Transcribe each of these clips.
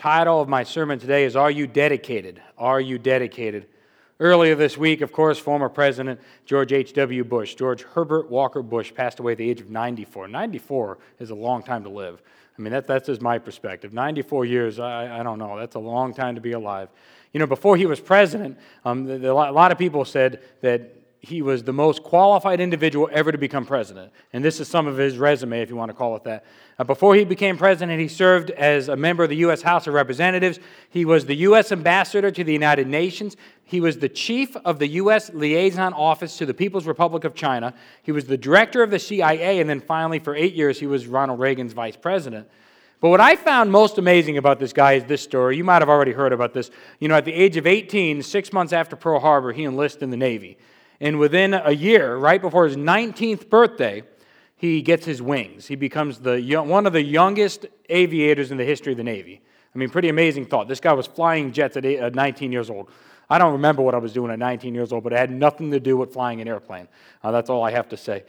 title of my sermon today is Are You Dedicated? Are You Dedicated? Earlier this week, of course, former President George H.W. Bush, George Herbert Walker Bush, passed away at the age of 94. 94 is a long time to live. I mean, that, that's just my perspective. 94 years, I, I don't know, that's a long time to be alive. You know, before he was president, um, the, the, a lot of people said that he was the most qualified individual ever to become president. And this is some of his resume, if you want to call it that. Uh, before he became president, he served as a member of the U.S. House of Representatives. He was the U.S. ambassador to the United Nations. He was the chief of the U.S. liaison office to the People's Republic of China. He was the director of the CIA. And then finally, for eight years, he was Ronald Reagan's vice president. But what I found most amazing about this guy is this story. You might have already heard about this. You know, at the age of 18, six months after Pearl Harbor, he enlisted in the Navy. And within a year, right before his 19th birthday, he gets his wings. He becomes the, one of the youngest aviators in the history of the Navy. I mean, pretty amazing thought. This guy was flying jets at 19 years old. I don't remember what I was doing at 19 years old, but it had nothing to do with flying an airplane. Uh, that's all I have to say.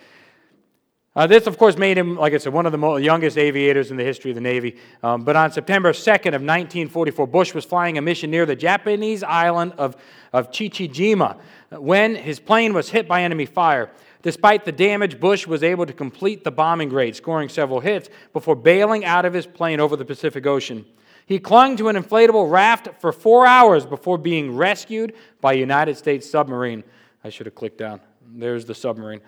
Uh, this, of course, made him, like I said, one of the youngest aviators in the history of the Navy. Um, but on September 2nd of 1944, Bush was flying a mission near the Japanese island of, of Chichijima when his plane was hit by enemy fire. Despite the damage, Bush was able to complete the bombing raid, scoring several hits before bailing out of his plane over the Pacific Ocean. He clung to an inflatable raft for four hours before being rescued by a United States submarine. I should have clicked down. There's the submarine.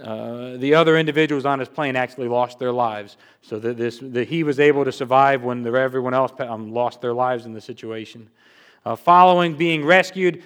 Uh, the other individuals on his plane actually lost their lives. So that, this, that he was able to survive when everyone else um, lost their lives in the situation. Uh, following being rescued,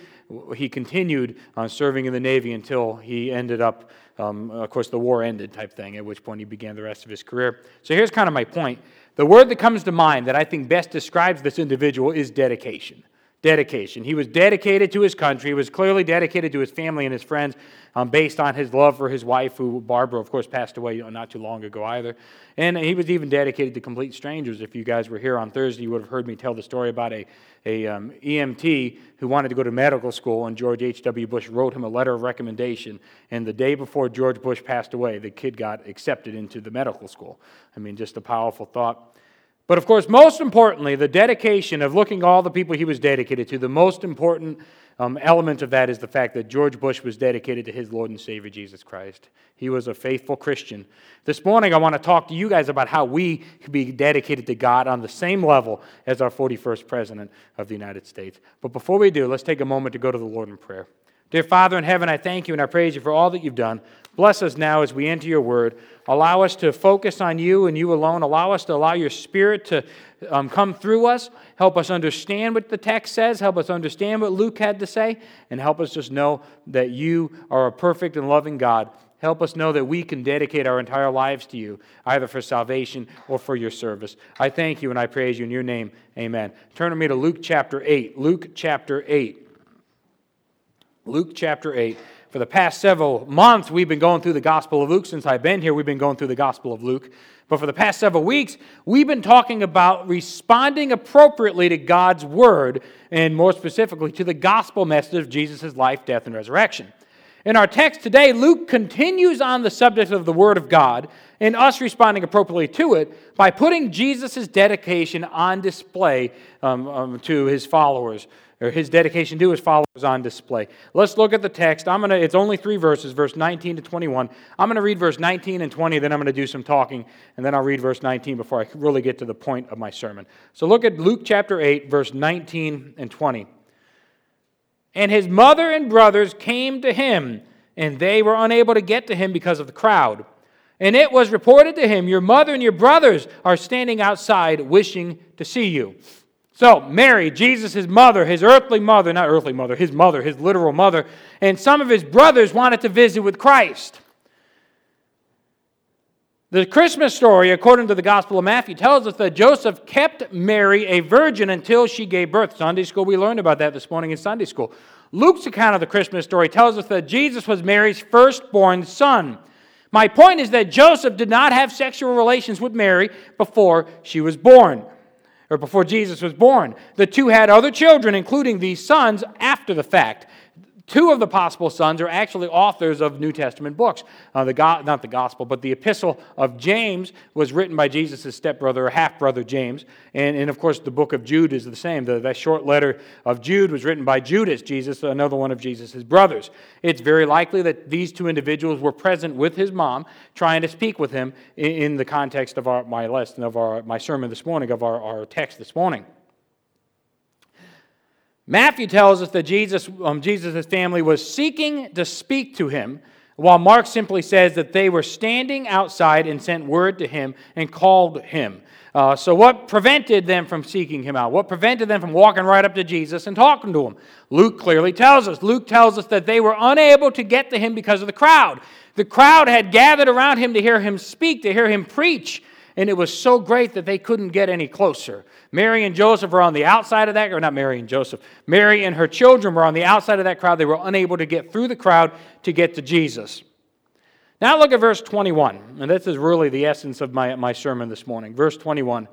he continued on serving in the Navy until he ended up, um, of course, the war ended type thing, at which point he began the rest of his career. So here's kind of my point. The word that comes to mind that I think best describes this individual is dedication dedication. He was dedicated to his country. He was clearly dedicated to his family and his friends um, based on his love for his wife, who Barbara, of course, passed away not too long ago either. And he was even dedicated to complete strangers. If you guys were here on Thursday, you would have heard me tell the story about a, a um, EMT who wanted to go to medical school, and George H.W. Bush wrote him a letter of recommendation. And the day before George Bush passed away, the kid got accepted into the medical school. I mean, just a powerful thought. But of course, most importantly, the dedication of looking all the people he was dedicated to, the most important um, element of that is the fact that George Bush was dedicated to his Lord and Savior, Jesus Christ. He was a faithful Christian. This morning, I want to talk to you guys about how we can be dedicated to God on the same level as our 41st President of the United States. But before we do, let's take a moment to go to the Lord in prayer. Dear Father in heaven, I thank you and I praise you for all that you've done. Bless us now as we enter your word. Allow us to focus on you and you alone. Allow us to allow your spirit to um, come through us. Help us understand what the text says. Help us understand what Luke had to say. And help us just know that you are a perfect and loving God. Help us know that we can dedicate our entire lives to you, either for salvation or for your service. I thank you and I praise you in your name. Amen. Turn with me to Luke chapter 8. Luke chapter 8. Luke chapter 8. For the past several months, we've been going through the Gospel of Luke. Since I've been here, we've been going through the Gospel of Luke. But for the past several weeks, we've been talking about responding appropriately to God's Word, and more specifically to the gospel message of Jesus' life, death, and resurrection. In our text today, Luke continues on the subject of the Word of God and us responding appropriately to it by putting Jesus' dedication on display um, um, to his followers or his dedication to his followers on display. Let's look at the text. I'm gonna, it's only three verses, verse 19 to 21. I'm going to read verse 19 and 20, then I'm going to do some talking, and then I'll read verse 19 before I really get to the point of my sermon. So look at Luke chapter 8, verse 19 and 20. And his mother and brothers came to him, and they were unable to get to him because of the crowd. And it was reported to him, Your mother and your brothers are standing outside wishing to see you. So, Mary, Jesus' mother, his earthly mother, not earthly mother, his mother, his literal mother, and some of his brothers wanted to visit with Christ. The Christmas story, according to the Gospel of Matthew, tells us that Joseph kept Mary a virgin until she gave birth. Sunday school, we learned about that this morning in Sunday school. Luke's account of the Christmas story tells us that Jesus was Mary's firstborn son. My point is that Joseph did not have sexual relations with Mary before she was born or before Jesus was born. The two had other children, including these sons, after the fact. Two of the possible sons are actually authors of New Testament books. Uh, the go- not the gospel, but the epistle of James was written by Jesus' stepbrother or half brother James. And, and of course, the book of Jude is the same. The, that short letter of Jude was written by Judas, Jesus, another one of Jesus' brothers. It's very likely that these two individuals were present with his mom, trying to speak with him in, in the context of our, my lesson, of our, my sermon this morning, of our, our text this morning. Matthew tells us that Jesus, um, Jesus' family was seeking to speak to him, while Mark simply says that they were standing outside and sent word to him and called him. Uh, so, what prevented them from seeking him out? What prevented them from walking right up to Jesus and talking to him? Luke clearly tells us. Luke tells us that they were unable to get to him because of the crowd. The crowd had gathered around him to hear him speak, to hear him preach and it was so great that they couldn't get any closer. Mary and Joseph were on the outside of that, or not Mary and Joseph, Mary and her children were on the outside of that crowd. They were unable to get through the crowd to get to Jesus. Now look at verse 21, and this is really the essence of my, my sermon this morning. Verse 21.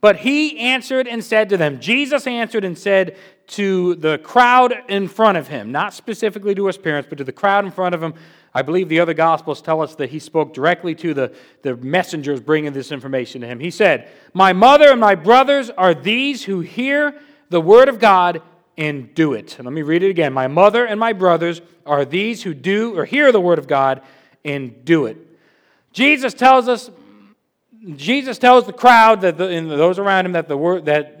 But he answered and said to them, Jesus answered and said to the crowd in front of him, not specifically to his parents, but to the crowd in front of him, I believe the other Gospels tell us that he spoke directly to the, the messengers bringing this information to him. He said, My mother and my brothers are these who hear the word of God and do it. And let me read it again. My mother and my brothers are these who do or hear the word of God and do it. Jesus tells us, Jesus tells the crowd that the, and those around him that the word that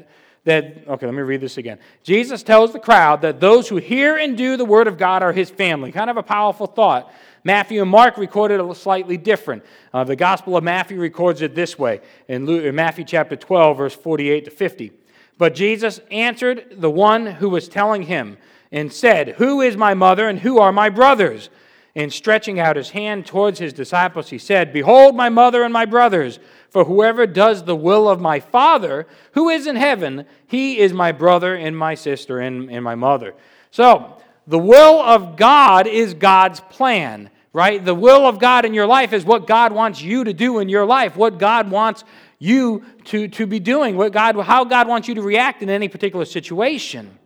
that okay, let me read this again. Jesus tells the crowd that those who hear and do the word of God are his family. Kind of a powerful thought. Matthew and Mark recorded it slightly different. Uh, the Gospel of Matthew records it this way in, Luke, in Matthew chapter 12, verse 48 to 50. But Jesus answered the one who was telling him and said, Who is my mother and who are my brothers? And stretching out his hand towards his disciples, he said, Behold my mother and my brothers. For whoever does the will of my Father who is in heaven, he is my brother and my sister and, and my mother. So, the will of God is God's plan right? The will of God in your life is what God wants you to do in your life, what God wants you to, to be doing, what God, how God wants you to react in any particular situation.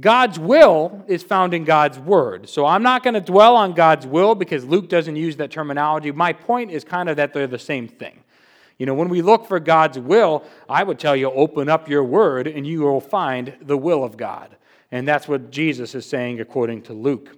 God's will is found in God's word. So I'm not going to dwell on God's will because Luke doesn't use that terminology. My point is kind of that they're the same thing. You know, when we look for God's will, I would tell you open up your word and you will find the will of God. And that's what Jesus is saying according to Luke.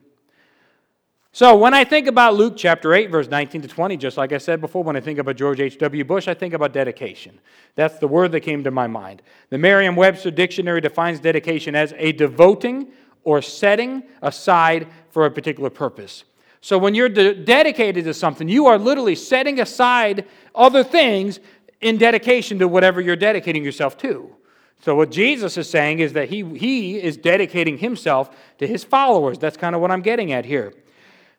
So when I think about Luke chapter 8, verse 19 to 20, just like I said before, when I think about George H.W. Bush, I think about dedication. That's the word that came to my mind. The Merriam Webster Dictionary defines dedication as a devoting or setting aside for a particular purpose. So when you're de- dedicated to something, you are literally setting aside other things in dedication to whatever you're dedicating yourself to. So what Jesus is saying is that he, he is dedicating himself to his followers. That's kind of what I'm getting at here.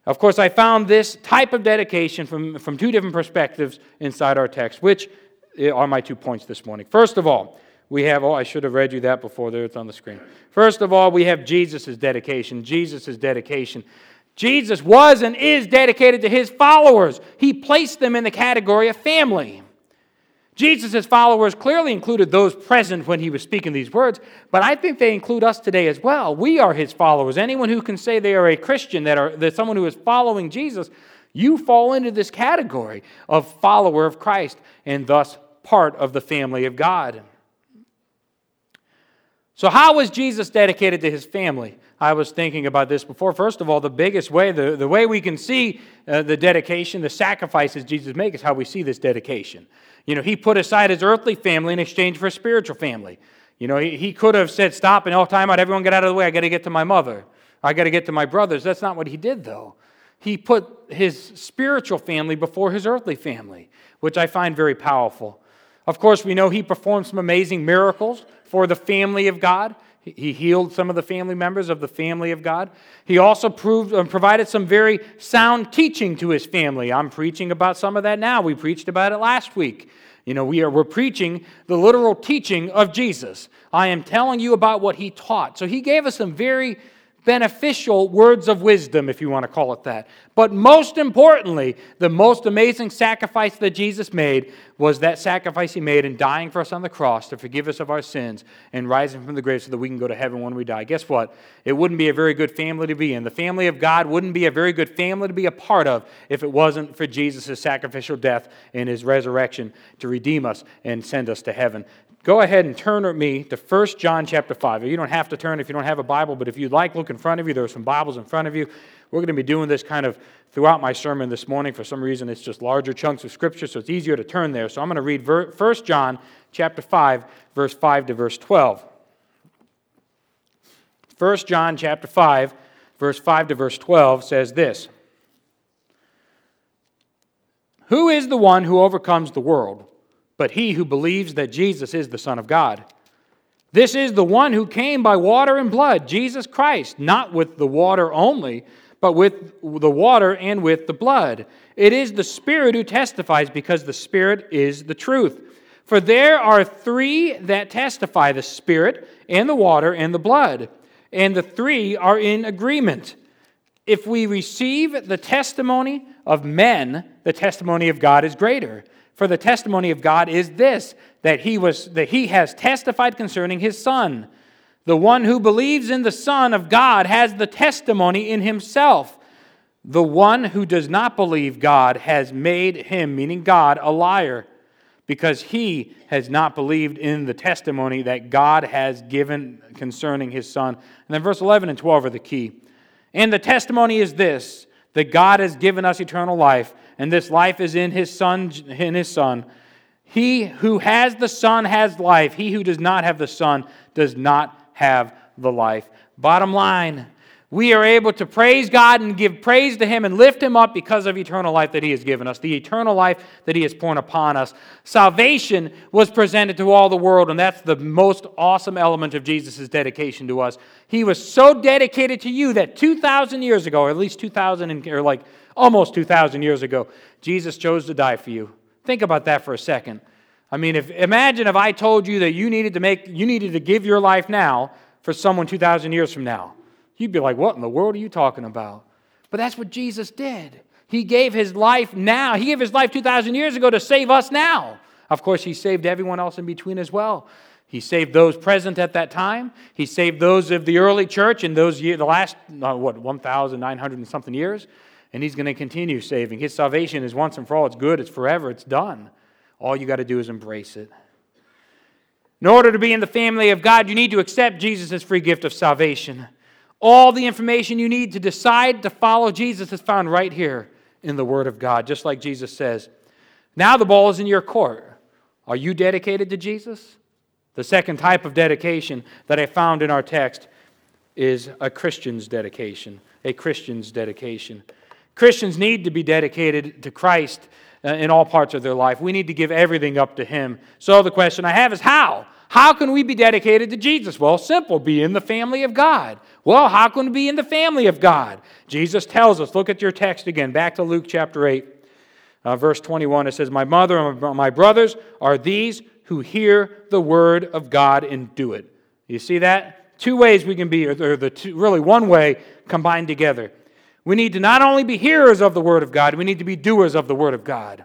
Of course, I found this type of dedication from, from two different perspectives inside our text, which eh, are my two points this morning. First of all, we have, oh, I should have read you that before there, it's on the screen. First of all, we have Jesus' dedication. Jesus' dedication. Jesus was and is dedicated to his followers. He placed them in the category of family. Jesus' followers clearly included those present when he was speaking these words, but I think they include us today as well. We are his followers. Anyone who can say they are a Christian, that are that someone who is following Jesus, you fall into this category of follower of Christ and thus part of the family of God. So, how was Jesus dedicated to his family? I was thinking about this before. First of all, the biggest way, the, the way we can see uh, the dedication, the sacrifices Jesus makes, is how we see this dedication. You know, he put aside his earthly family in exchange for a spiritual family. You know, he, he could have said, Stop and all time out, everyone get out of the way. I got to get to my mother. I got to get to my brothers. That's not what he did, though. He put his spiritual family before his earthly family, which I find very powerful. Of course, we know he performed some amazing miracles for the family of God. He healed some of the family members of the family of God. He also proved, uh, provided some very sound teaching to his family. I'm preaching about some of that now. We preached about it last week. You know, we are, we're preaching the literal teaching of Jesus. I am telling you about what he taught. So he gave us some very, beneficial words of wisdom, if you want to call it that. But most importantly, the most amazing sacrifice that Jesus made was that sacrifice he made in dying for us on the cross to forgive us of our sins and rising from the grave so that we can go to heaven when we die. Guess what? It wouldn't be a very good family to be in. The family of God wouldn't be a very good family to be a part of if it wasn't for Jesus' sacrificial death and his resurrection to redeem us and send us to heaven go ahead and turn with me to 1 John chapter 5. You don't have to turn if you don't have a Bible, but if you'd like, look in front of you. There are some Bibles in front of you. We're going to be doing this kind of throughout my sermon this morning. For some reason, it's just larger chunks of Scripture, so it's easier to turn there. So I'm going to read 1 John chapter 5, verse 5 to verse 12. 1 John chapter 5, verse 5 to verse 12 says this Who is the one who overcomes the world? But he who believes that Jesus is the Son of God. This is the one who came by water and blood, Jesus Christ, not with the water only, but with the water and with the blood. It is the Spirit who testifies, because the Spirit is the truth. For there are three that testify the Spirit, and the water, and the blood, and the three are in agreement. If we receive the testimony of men, the testimony of God is greater. For the testimony of God is this that he, was, that he has testified concerning his Son. The one who believes in the Son of God has the testimony in himself. The one who does not believe God has made him, meaning God, a liar, because he has not believed in the testimony that God has given concerning his Son. And then verse 11 and 12 are the key. And the testimony is this that God has given us eternal life and this life is in his son in his son. He who has the son has life. He who does not have the son does not have the life. Bottom line we are able to praise God and give praise to Him and lift Him up because of eternal life that He has given us, the eternal life that He has poured upon us. Salvation was presented to all the world, and that's the most awesome element of Jesus' dedication to us. He was so dedicated to you that 2,000 years ago, or at least 2,000, or like almost 2,000 years ago, Jesus chose to die for you. Think about that for a second. I mean, if, imagine if I told you that you needed to make, you needed to give your life now for someone 2,000 years from now. You'd be like, what in the world are you talking about? But that's what Jesus did. He gave his life now. He gave his life 2,000 years ago to save us now. Of course, he saved everyone else in between as well. He saved those present at that time. He saved those of the early church in those years, the last, uh, what, 1,900 and something years and He's going to continue saving. His salvation is once and for all. It's good, it's forever, it's done. All you got to do is embrace it. In order to be in the family of God, you need to accept Jesus' free gift of salvation. All the information you need to decide to follow Jesus is found right here in the Word of God, just like Jesus says. Now the ball is in your court. Are you dedicated to Jesus? The second type of dedication that I found in our text is a Christian's dedication. A Christian's dedication. Christians need to be dedicated to Christ uh, in all parts of their life. We need to give everything up to Him. So the question I have is how? How can we be dedicated to Jesus? Well, simple be in the family of God. Well, how can we be in the family of God? Jesus tells us, look at your text again, back to Luke chapter 8, uh, verse 21. It says, My mother and my brothers are these who hear the word of God and do it. You see that? Two ways we can be, or the two, really one way combined together. We need to not only be hearers of the Word of God, we need to be doers of the Word of God.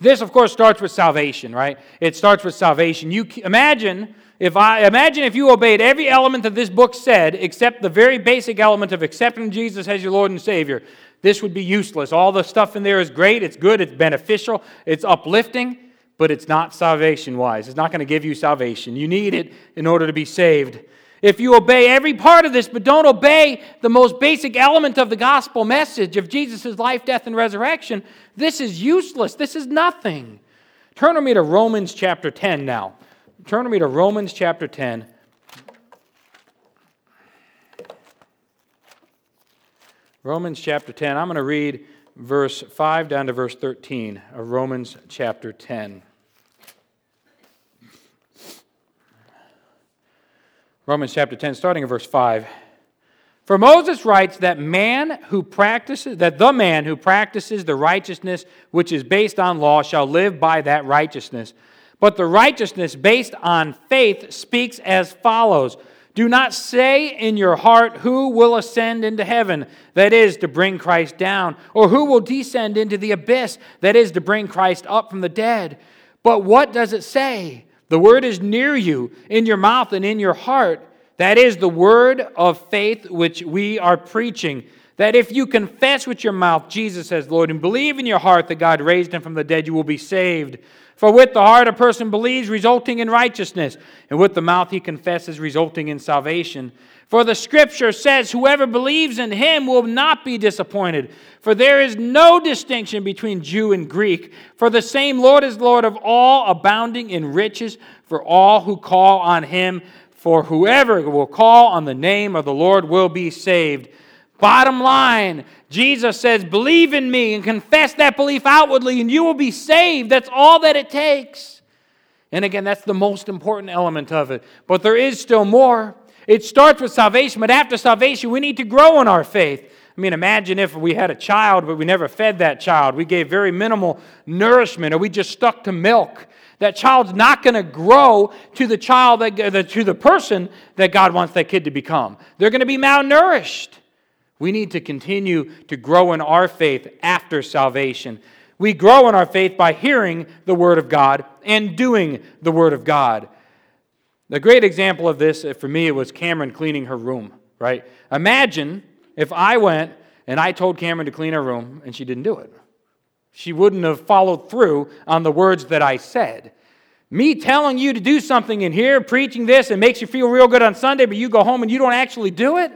This, of course, starts with salvation, right? It starts with salvation. You imagine if I imagine if you obeyed every element that this book said, except the very basic element of accepting Jesus as your Lord and Savior. This would be useless. All the stuff in there is great, it's good, it's beneficial, it's uplifting, but it's not salvation wise. It's not going to give you salvation. You need it in order to be saved. If you obey every part of this, but don't obey the most basic element of the gospel message of Jesus' life, death, and resurrection, this is useless. This is nothing. Turn with me to Romans chapter 10 now. Turn with me to Romans chapter 10. Romans chapter 10. I'm going to read verse 5 down to verse 13 of Romans chapter 10. Romans chapter 10, starting in verse 5. For Moses writes that man who practices that the man who practices the righteousness which is based on law shall live by that righteousness. But the righteousness based on faith speaks as follows. Do not say in your heart, Who will ascend into heaven? That is, to bring Christ down. Or who will descend into the abyss? That is, to bring Christ up from the dead. But what does it say? The word is near you, in your mouth and in your heart. That is the word of faith which we are preaching. That if you confess with your mouth Jesus as Lord and believe in your heart that God raised him from the dead, you will be saved. For with the heart a person believes, resulting in righteousness, and with the mouth he confesses, resulting in salvation. For the scripture says, Whoever believes in him will not be disappointed. For there is no distinction between Jew and Greek. For the same Lord is Lord of all, abounding in riches for all who call on him. For whoever will call on the name of the Lord will be saved. Bottom line, Jesus says, Believe in me and confess that belief outwardly, and you will be saved. That's all that it takes. And again, that's the most important element of it. But there is still more. It starts with salvation, but after salvation, we need to grow in our faith. I mean, imagine if we had a child, but we never fed that child. We gave very minimal nourishment, or we just stuck to milk. That child's not going to grow to the child, that, to the person that God wants that kid to become. They're going to be malnourished. We need to continue to grow in our faith after salvation. We grow in our faith by hearing the Word of God and doing the Word of God. The great example of this uh, for me it was Cameron cleaning her room, right? Imagine if I went and I told Cameron to clean her room and she didn't do it. She wouldn't have followed through on the words that I said. Me telling you to do something in here, preaching this, it makes you feel real good on Sunday, but you go home and you don't actually do it?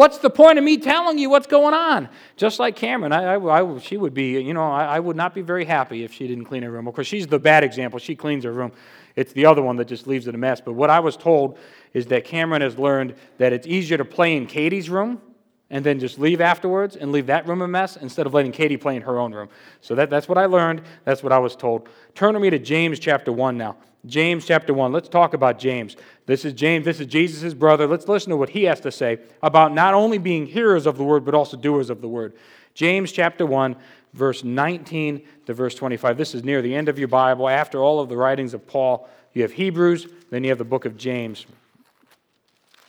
What's the point of me telling you what's going on? Just like Cameron, I, I, I she would be, you know, I, I, would not be very happy if she didn't clean her room. Of course, she's the bad example. She cleans her room. It's the other one that just leaves it a mess. But what I was told is that Cameron has learned that it's easier to play in Katie's room and then just leave afterwards and leave that room a mess instead of letting Katie play in her own room. So that, that's what I learned. That's what I was told. Turn to me to James chapter 1 now. James chapter 1. Let's talk about James. This is James, this is Jesus' brother. Let's listen to what he has to say about not only being hearers of the word, but also doers of the word. James chapter 1, verse 19 to verse 25. This is near the end of your Bible. After all of the writings of Paul, you have Hebrews, then you have the book of James.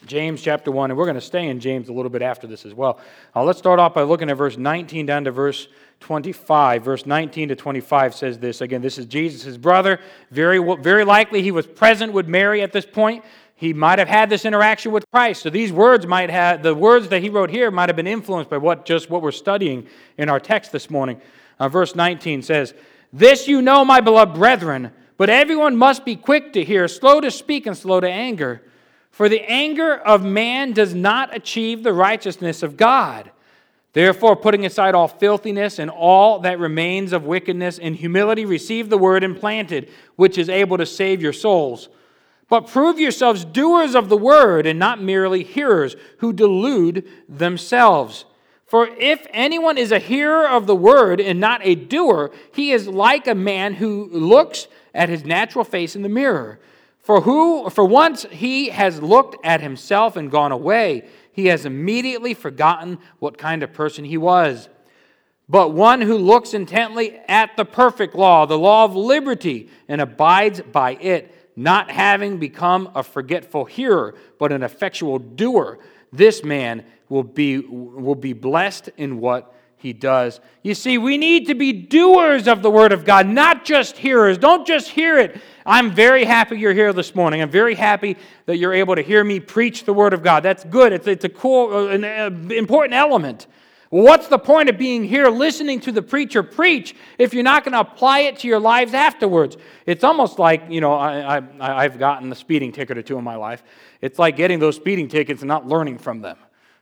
James chapter 1, and we're going to stay in James a little bit after this as well. Uh, let's start off by looking at verse 19 down to verse 25. Verse 19 to 25 says this. Again, this is Jesus' brother. Very, very likely he was present with Mary at this point. He might have had this interaction with Christ. So these words might have, the words that he wrote here might have been influenced by what just what we're studying in our text this morning. Uh, verse 19 says, This you know, my beloved brethren, but everyone must be quick to hear, slow to speak, and slow to anger. For the anger of man does not achieve the righteousness of God. Therefore, putting aside all filthiness and all that remains of wickedness, in humility receive the word implanted, which is able to save your souls. But prove yourselves doers of the word and not merely hearers who delude themselves. For if anyone is a hearer of the word and not a doer, he is like a man who looks at his natural face in the mirror. For who for once he has looked at himself and gone away, he has immediately forgotten what kind of person he was. But one who looks intently at the perfect law, the law of liberty, and abides by it, not having become a forgetful hearer, but an effectual doer, this man will be, will be blessed in what he does. You see, we need to be doers of the Word of God, not just hearers. Don't just hear it. I'm very happy you're here this morning. I'm very happy that you're able to hear me preach the Word of God. That's good. It's, it's a cool, uh, an uh, important element. what's the point of being here listening to the preacher preach if you're not going to apply it to your lives afterwards? It's almost like, you know, I, I, I've gotten a speeding ticket or two in my life. It's like getting those speeding tickets and not learning from them.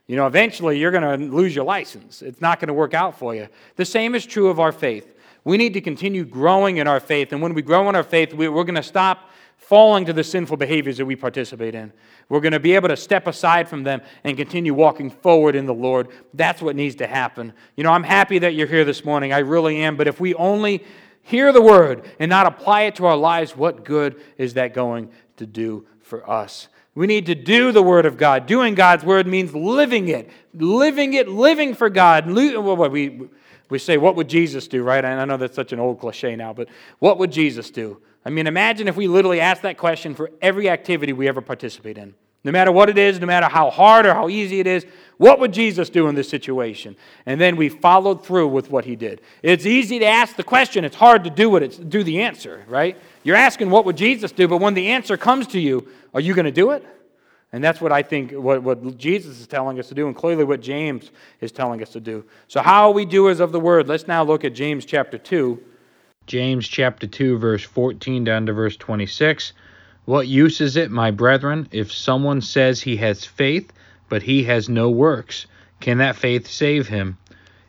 You know, eventually you're going to lose your license. It's not going to work out for you. The same is true of our faith. We need to continue growing in our faith. And when we grow in our faith, we're going to stop falling to the sinful behaviors that we participate in. We're going to be able to step aside from them and continue walking forward in the Lord. That's what needs to happen. You know, I'm happy that you're here this morning. I really am. But if we only hear the word and not apply it to our lives, what good is that going to do for us? We need to do the Word of God. Doing God's Word means living it, living it, living for God. We, we say, What would Jesus do, right? And I know that's such an old cliche now, but what would Jesus do? I mean, imagine if we literally asked that question for every activity we ever participate in. No matter what it is, no matter how hard or how easy it is, what would Jesus do in this situation? And then we followed through with what he did. It's easy to ask the question, it's hard to do it, do the answer, right? You're asking what would Jesus do, but when the answer comes to you, are you going to do it? And that's what I think what, what Jesus is telling us to do, and clearly what James is telling us to do. So, how are we doers of the word? Let's now look at James chapter 2. James chapter 2, verse 14 down to verse 26. What use is it, my brethren, if someone says he has faith, but he has no works? Can that faith save him?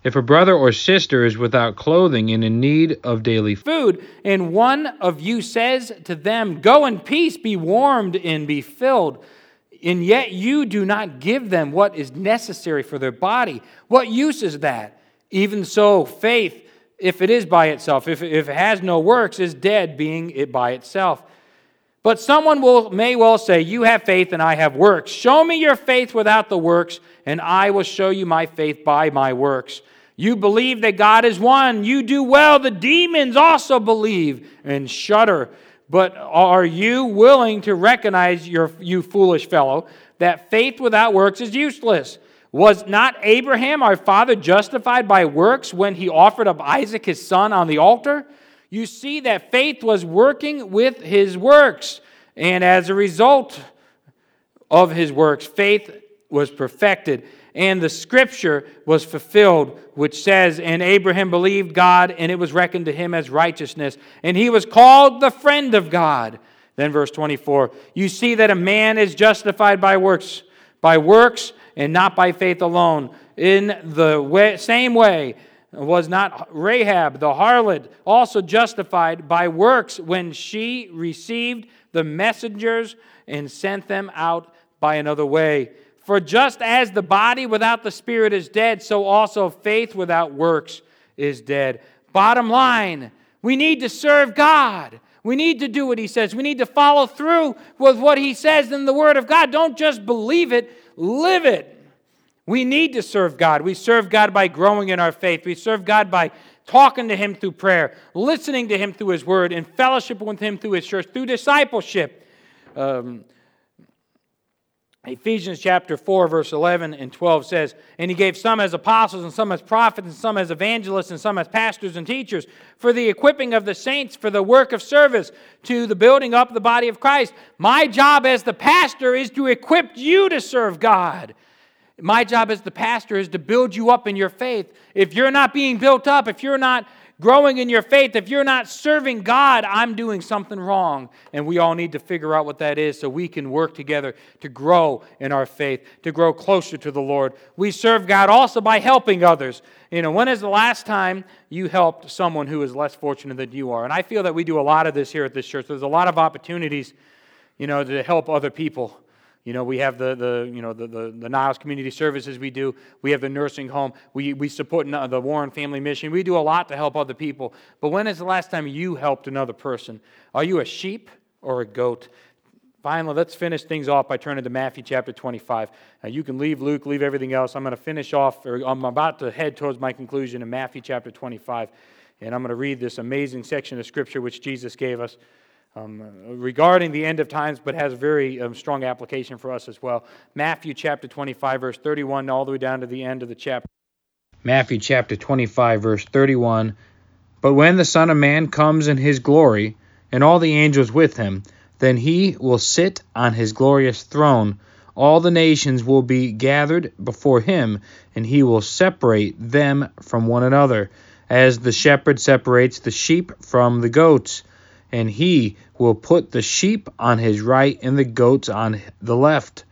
If a brother or sister is without clothing and in need of daily food, and one of you says to them, Go in peace, be warmed and be filled, and yet you do not give them what is necessary for their body, what use is that? Even so, faith, if it is by itself, if, it has no works, is dead, being it by itself. But someone will, may well say, You have faith and I have works. Show me your faith without the works, and I will show you my faith by my works. You believe that God is one. You do well. The demons also believe and shudder. But are you willing to recognize, your, you foolish fellow, that faith without works is useless? Was not Abraham, our father, justified by works when he offered up Isaac, his son, on the altar? You see that faith was working with his works. And as a result of his works, faith was perfected. And the scripture was fulfilled, which says, And Abraham believed God, and it was reckoned to him as righteousness. And he was called the friend of God. Then, verse 24, you see that a man is justified by works, by works and not by faith alone. In the way, same way, was not Rahab the harlot also justified by works when she received the messengers and sent them out by another way? For just as the body without the spirit is dead, so also faith without works is dead. Bottom line, we need to serve God. We need to do what He says. We need to follow through with what He says in the Word of God. Don't just believe it, live it. We need to serve God. We serve God by growing in our faith. We serve God by talking to Him through prayer, listening to Him through His Word, and fellowship with Him through His church, through discipleship. Um, Ephesians chapter 4, verse 11 and 12 says, And he gave some as apostles, and some as prophets, and some as evangelists, and some as pastors and teachers, for the equipping of the saints, for the work of service, to the building up of the body of Christ. My job as the pastor is to equip you to serve God. My job as the pastor is to build you up in your faith. If you're not being built up, if you're not growing in your faith, if you're not serving God, I'm doing something wrong. And we all need to figure out what that is so we can work together to grow in our faith, to grow closer to the Lord. We serve God also by helping others. You know, when is the last time you helped someone who is less fortunate than you are? And I feel that we do a lot of this here at this church. There's a lot of opportunities, you know, to help other people. You know, we have the, the you know, the, the, the, Niles Community Services we do. We have the nursing home. We, we support the Warren Family Mission. We do a lot to help other people. But when is the last time you helped another person? Are you a sheep or a goat? Finally, let's finish things off by turning to Matthew chapter 25. Now, you can leave Luke, leave everything else. I'm going to finish off, or I'm about to head towards my conclusion in Matthew chapter 25. And I'm going to read this amazing section of Scripture which Jesus gave us um, regarding the end of times, but has very um, strong application for us as well. Matthew chapter 25, verse 31, all the way down to the end of the chapter. Matthew chapter 25, verse 31. But when the Son of Man comes in his glory, and all the angels with him, then he will sit on his glorious throne. All the nations will be gathered before him, and he will separate them from one another, as the shepherd separates the sheep from the goats and he will put the sheep on his right and the goats on the left.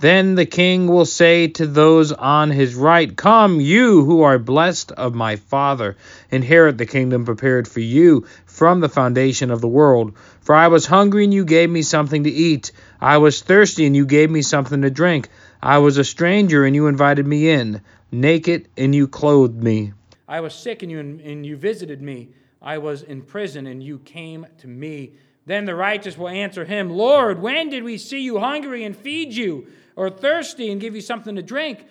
Then the king will say to those on his right, Come, you who are blessed of my Father, inherit the kingdom prepared for you from the foundation of the world. For I was hungry, and you gave me something to eat. I was thirsty, and you gave me something to drink. I was a stranger, and you invited me in. Naked, and you clothed me. I was sick, and you, and you visited me. I was in prison and you came to me. Then the righteous will answer him, Lord, when did we see you hungry and feed you, or thirsty and give you something to drink?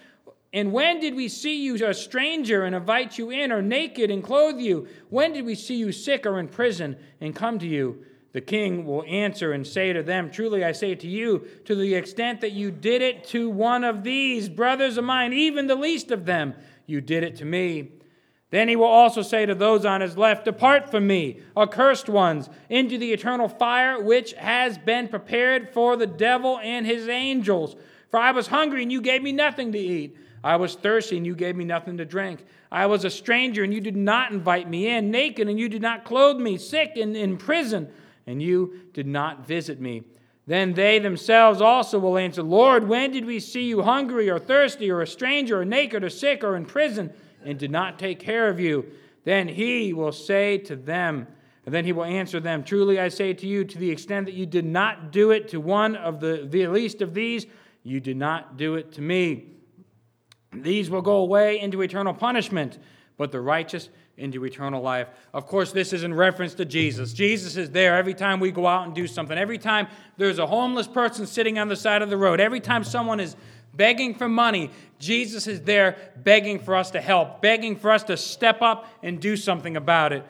And when did we see you a stranger and invite you in, or naked and clothe you? When did we see you sick or in prison and come to you? The king will answer and say to them, Truly I say to you, to the extent that you did it to one of these brothers of mine, even the least of them, you did it to me. Then he will also say to those on his left, Depart from me, accursed ones, into the eternal fire which has been prepared for the devil and his angels. For I was hungry, and you gave me nothing to eat. I was thirsty, and you gave me nothing to drink. I was a stranger, and you did not invite me in, naked, and you did not clothe me, sick and in prison, and you did not visit me. Then they themselves also will answer, Lord, when did we see you hungry, or thirsty, or a stranger, or naked, or sick, or in prison? And did not take care of you, then he will say to them, and then he will answer them, Truly I say to you, to the extent that you did not do it to one of the, the least of these, you did not do it to me. These will go away into eternal punishment, but the righteous into eternal life. Of course, this is in reference to Jesus. Jesus is there every time we go out and do something. Every time there's a homeless person sitting on the side of the road. Every time someone is begging for money. Jesus is there begging for us to help, begging for us to step up and do something about it.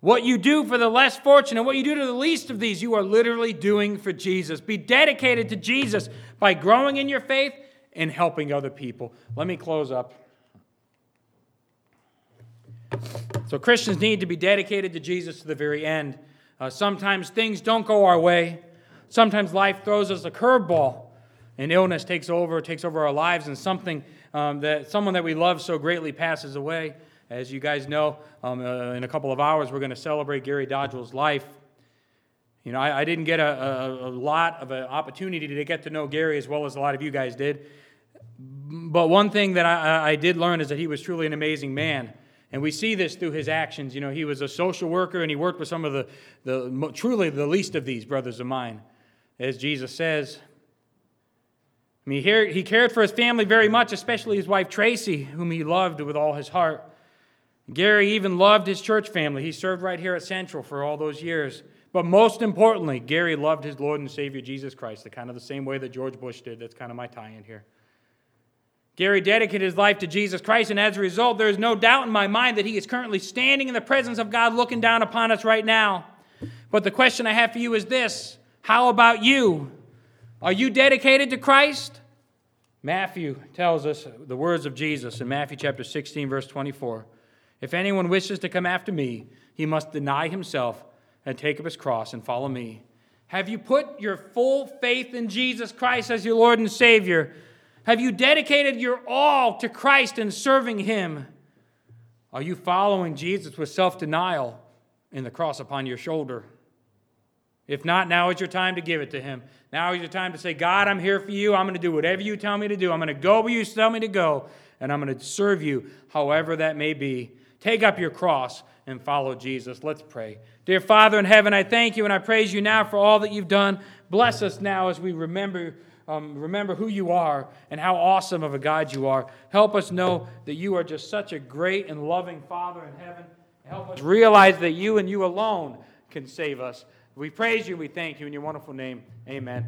What you do for the less fortunate, what you do to the least of these, you are literally doing for Jesus. Be dedicated to Jesus by growing in your faith and helping other people. Let me close up. So, Christians need to be dedicated to Jesus to the very end. Uh, sometimes things don't go our way. Sometimes life throws us a curveball and illness takes over, takes over our lives, and something um, that someone that we love so greatly passes away. As you guys know, um, uh, in a couple of hours, we're going to celebrate Gary Dodgell's life. You know, I, I didn't get a, a, a, lot of an opportunity to get to know Gary as well as a lot of you guys did. But one thing that I, I did learn is that he was truly an amazing man. And we see this through his actions. You know, he was a social worker and he worked with some of the, the truly the least of these brothers of mine. As Jesus says, I mean, he cared for his family very much, especially his wife Tracy, whom he loved with all his heart. Gary even loved his church family. He served right here at Central for all those years. But most importantly, Gary loved his Lord and Savior Jesus Christ, the kind of the same way that George Bush did. That's kind of my tie in here. Gary dedicated his life to Jesus Christ, and as a result, there is no doubt in my mind that he is currently standing in the presence of God looking down upon us right now. But the question I have for you is this How about you? Are you dedicated to Christ? Matthew tells us the words of Jesus in Matthew chapter 16, verse 24. If anyone wishes to come after me, he must deny himself and take up his cross and follow me. Have you put your full faith in Jesus Christ as your Lord and Savior? Have you dedicated your all to Christ and serving Him? Are you following Jesus with self denial in the cross upon your shoulder? If not, now is your time to give it to Him. Now is your time to say, God, I'm here for you. I'm going to do whatever you tell me to do. I'm going to go where you tell me to go, and I'm going to serve you however that may be. Take up your cross and follow Jesus. Let's pray. Dear Father in heaven, I thank you and I praise you now for all that you've done. Bless us now as we remember. Um, remember who you are and how awesome of a God you are. Help us know that you are just such a great and loving Father in heaven. Help us realize that you and you alone can save us. We praise you. We thank you in your wonderful name. Amen.